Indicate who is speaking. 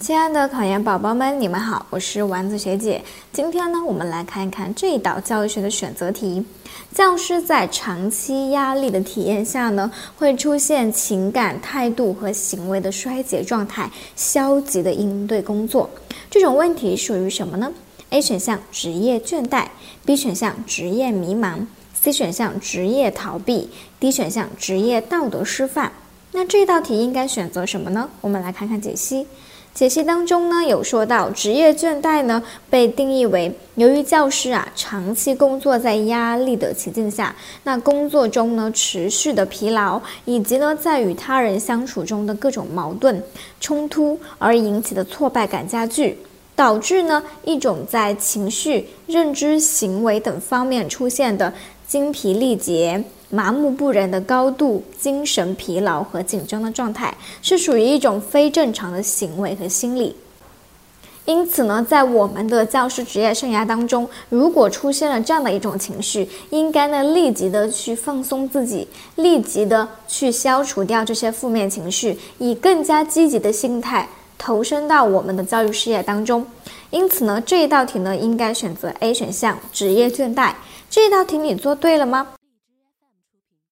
Speaker 1: 亲爱的考研宝宝们，你们好，我是丸子学姐。今天呢，我们来看一看这一道教育学的选择题。教师在长期压力的体验下呢，会出现情感、态度和行为的衰竭状态，消极的应对工作。这种问题属于什么呢？A 选项职业倦怠，B 选项职业迷茫，C 选项职业逃避，D 选项职业道德失范。那这道题应该选择什么呢？我们来看看解析。解析当中呢，有说到职业倦怠呢，被定义为由于教师啊长期工作在压力的情境下，那工作中呢持续的疲劳，以及呢在与他人相处中的各种矛盾冲突而引起的挫败感加剧，导致呢一种在情绪、认知、行为等方面出现的精疲力竭。麻木不仁的高度精神疲劳和紧张的状态，是属于一种非正常的行为和心理。因此呢，在我们的教师职业生涯当中，如果出现了这样的一种情绪，应该呢立即的去放松自己，立即的去消除掉这些负面情绪，以更加积极的心态投身到我们的教育事业当中。因此呢，这一道题呢，应该选择 A 选项，职业倦怠。这一道题你做对了吗？